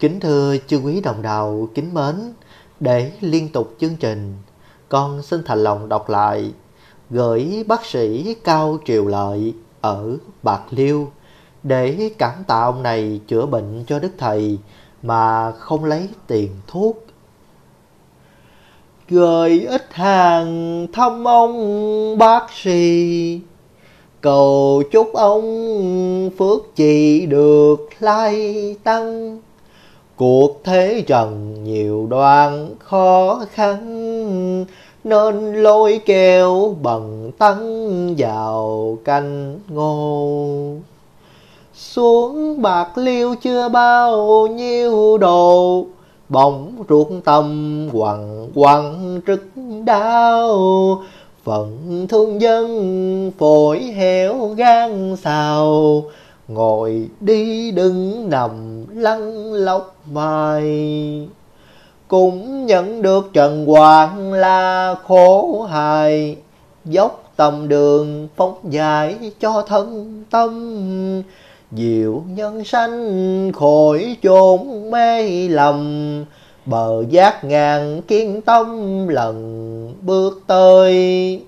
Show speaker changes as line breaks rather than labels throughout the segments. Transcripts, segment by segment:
Kính thưa chư quý đồng đạo kính mến, để liên tục chương trình, con xin thành lòng đọc lại gửi bác sĩ Cao Triều Lợi ở Bạc Liêu để cảm tạ ông này chữa bệnh cho Đức Thầy mà không lấy tiền thuốc. Gửi ít hàng thăm ông bác sĩ, cầu chúc ông phước chỉ được lai tăng cuộc thế trần nhiều đoạn khó khăn, nên lôi kéo bần tăng vào canh ngô. Xuống bạc liêu chưa bao nhiêu đồ, bỗng ruột tâm quằn quằn trức đau. Phận thương dân phổi héo gan xào, ngồi đi đứng nằm lăn lóc mai cũng nhận được trần hoàng là khổ hài. Dốc tầm đường phóng dài cho thân tâm. Diệu nhân sanh khỏi chốn mê lầm. Bờ giác ngàn kiên tâm lần bước tới.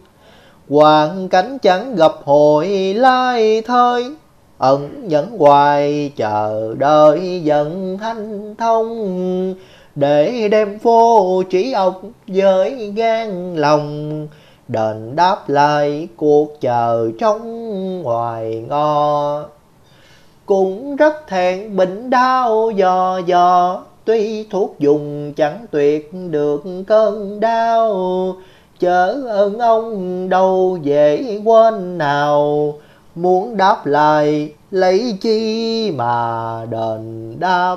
Hoàn cảnh chẳng gặp hội lai thơi ẩn nhẫn hoài chờ đợi dần hanh thông, để đem vô trí ông với gan lòng. Đền đáp lại cuộc chờ trong ngoài ngò cũng rất thẹn bệnh đau dò dò, tuy thuốc dùng chẳng tuyệt được cơn đau. Chớ ơn ông đâu dễ quên nào muốn đáp lại, lấy chi mà đền đáp.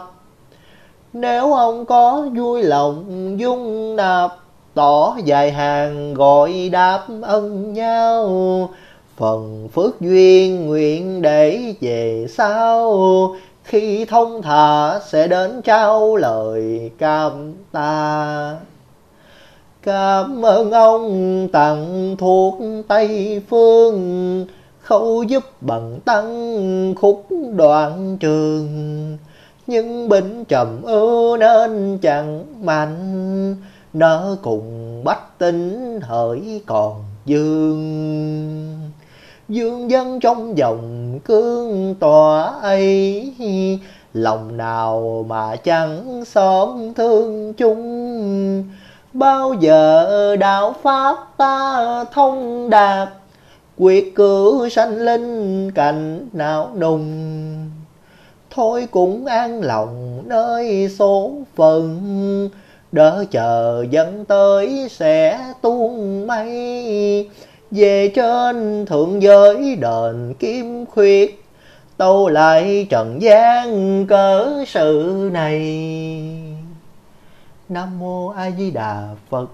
Nếu ông có vui lòng dung nạp, tỏ dài hàng gọi đáp ân nhau. Phần phước duyên nguyện để về sau, khi thông thả sẽ đến trao lời cam ta. Cảm ơn ông tặng thuộc tây phương khâu giúp bằng tăng khúc đoạn trường. Nhưng bệnh trầm ưu nên chẳng mạnh, nỡ cùng bách tính hỡi còn dương. Dương dân trong dòng cương tòa ấy, lòng nào mà chẳng xóm thương chung. Bao giờ đạo pháp ta thông đạt quyết cử sanh linh cảnh nào đùng. Thôi cũng an lòng nơi số phận, đỡ chờ dẫn tới sẽ tuôn mây. Về trên thượng giới đền kim khuyết, tâu lại trần gian cỡ sự này. Nam mô a di đà phật.